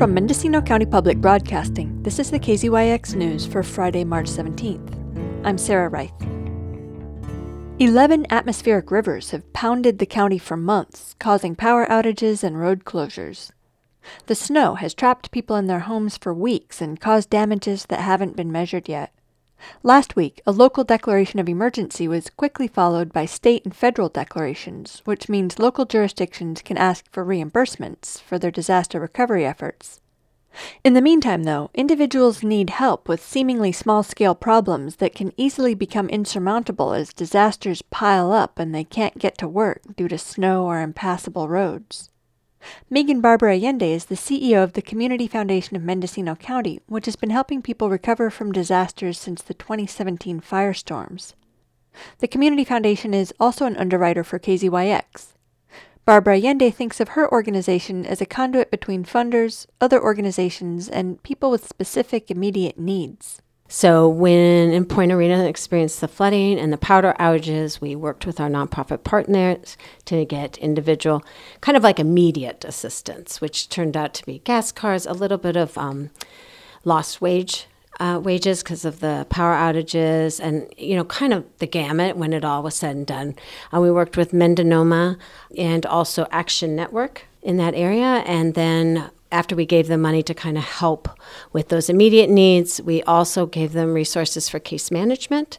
From Mendocino County Public Broadcasting, this is the KZYX News for Friday, March 17th. I'm Sarah Reith. Eleven atmospheric rivers have pounded the county for months, causing power outages and road closures. The snow has trapped people in their homes for weeks and caused damages that haven't been measured yet. Last week, a local declaration of emergency was quickly followed by state and federal declarations, which means local jurisdictions can ask for reimbursements for their disaster recovery efforts. In the meantime, though, individuals need help with seemingly small scale problems that can easily become insurmountable as disasters pile up and they can't get to work due to snow or impassable roads. Megan Barber Allende is the CEO of the Community Foundation of Mendocino County, which has been helping people recover from disasters since the 2017 firestorms. The Community Foundation is also an underwriter for KZYX. Barber Allende thinks of her organization as a conduit between funders, other organizations, and people with specific immediate needs. So, when in Point Arena experienced the flooding and the power outages, we worked with our nonprofit partners to get individual, kind of like immediate assistance, which turned out to be gas cards, a little bit of um, lost wage uh, wages because of the power outages, and you know, kind of the gamut when it all was said and done. Uh, we worked with Mendonoma and also Action Network in that area, and then after we gave them money to kind of help with those immediate needs, we also gave them resources for case management.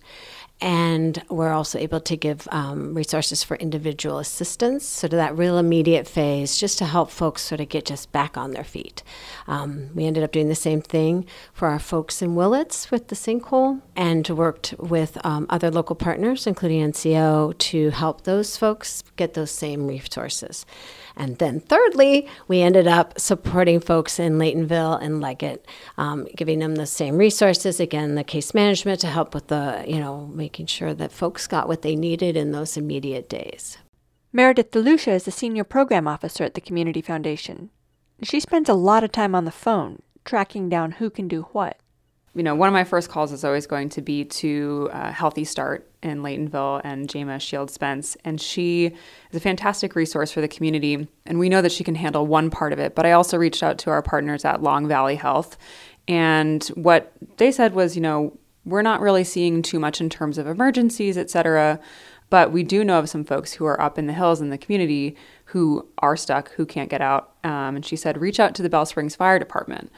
And we're also able to give um, resources for individual assistance, so to that real immediate phase, just to help folks sort of get just back on their feet. Um, we ended up doing the same thing for our folks in Willits with the sinkhole, and worked with um, other local partners, including NCO, to help those folks get those same resources. And then, thirdly, we ended up supporting folks in Laytonville and Leggett, um, giving them the same resources. Again, the case management to help with the, you know, making sure that folks got what they needed in those immediate days. Meredith DeLucia is the senior program officer at the Community Foundation. She spends a lot of time on the phone, tracking down who can do what you know, one of my first calls is always going to be to uh, Healthy Start in Laytonville and Jama Shield Spence. And she is a fantastic resource for the community. And we know that she can handle one part of it. But I also reached out to our partners at Long Valley Health. And what they said was, you know, we're not really seeing too much in terms of emergencies, et cetera. But we do know of some folks who are up in the hills in the community who are stuck, who can't get out. Um, and she said, reach out to the Bell Springs Fire Department.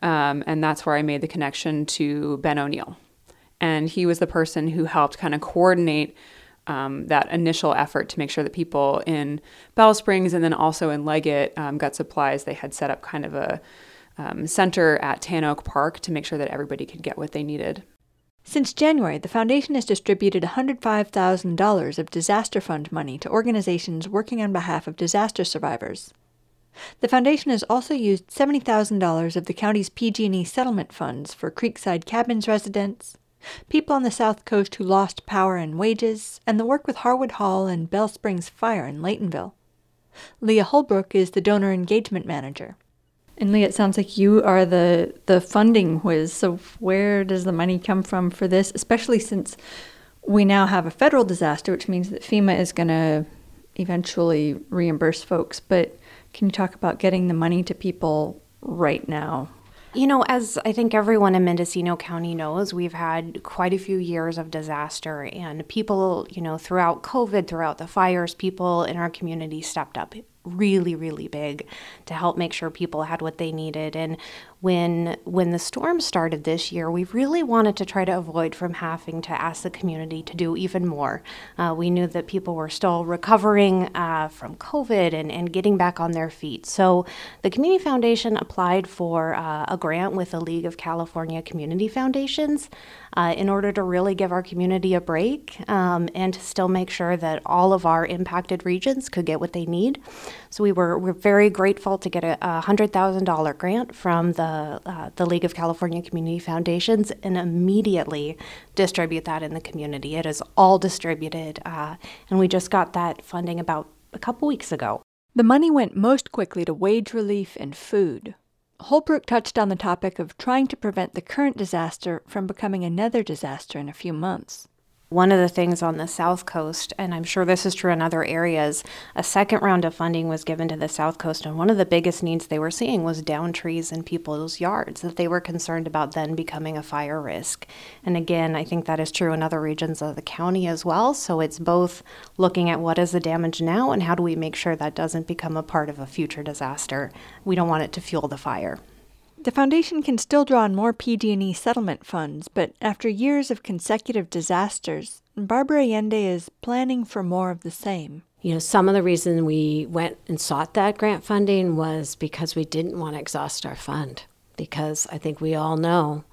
Um, and that's where I made the connection to Ben O'Neill. And he was the person who helped kind of coordinate um, that initial effort to make sure that people in Bell Springs and then also in Leggett um, got supplies. They had set up kind of a um, center at Tan Oak Park to make sure that everybody could get what they needed. Since January, the foundation has distributed $105,000 of disaster fund money to organizations working on behalf of disaster survivors. The foundation has also used $70,000 of the county's PG&E settlement funds for Creekside Cabins residents, people on the South Coast who lost power and wages, and the work with Harwood Hall and Bell Springs Fire in Laytonville. Leah Holbrook is the donor engagement manager. And Leah, it sounds like you are the the funding whiz. So where does the money come from for this? Especially since we now have a federal disaster, which means that FEMA is going to eventually reimburse folks. But can you talk about getting the money to people right now? You know, as I think everyone in Mendocino County knows, we've had quite a few years of disaster, and people, you know, throughout COVID, throughout the fires, people in our community stepped up really really big to help make sure people had what they needed. And when when the storm started this year we really wanted to try to avoid from having to ask the community to do even more. Uh, we knew that people were still recovering uh, from covid and, and getting back on their feet. So the community foundation applied for uh, a grant with the league of california community foundations uh, in order to really give our community a break um, and to still make sure that all of our impacted regions could get what they need. So we were, we're very grateful to get a, a $100,000 grant from the, uh, the League of California Community Foundations and immediately distribute that in the community. It is all distributed, uh, and we just got that funding about a couple weeks ago. The money went most quickly to wage relief and food. Holbrook touched on the topic of trying to prevent the current disaster from becoming another disaster in a few months. One of the things on the South Coast, and I'm sure this is true in other areas, a second round of funding was given to the South Coast, and one of the biggest needs they were seeing was down trees in people's yards that they were concerned about then becoming a fire risk. And again, I think that is true in other regions of the county as well. So it's both looking at what is the damage now and how do we make sure that doesn't become a part of a future disaster. We don't want it to fuel the fire. The foundation can still draw on more PG&E settlement funds, but after years of consecutive disasters, Barber Allende is planning for more of the same. You know, some of the reason we went and sought that grant funding was because we didn't want to exhaust our fund. Because I think we all know,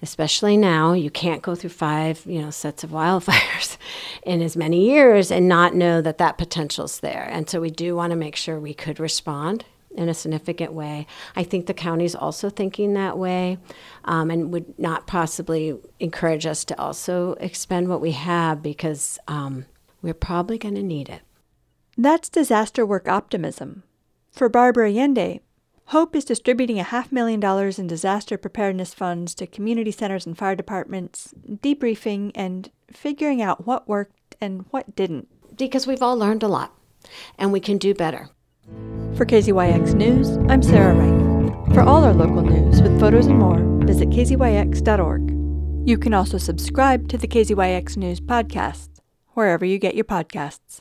especially now, you can't go through five, you know, sets of wildfires in as many years and not know that that potential's there. And so we do want to make sure we could respond in a significant way. I think the county's also thinking that way um, and would not possibly encourage us to also expend what we have because um, we're probably going to need it. That's disaster work optimism. For Barber Allende, Hope is distributing a half million dollars in disaster preparedness funds to community centers and fire departments, debriefing and figuring out what worked and what didn't. Because we've all learned a lot and we can do better. For KZYX News, I'm Sarah Reith. For all our local news with photos and more, visit kzyx.org. You can also subscribe to the KZYX News podcast, wherever you get your podcasts.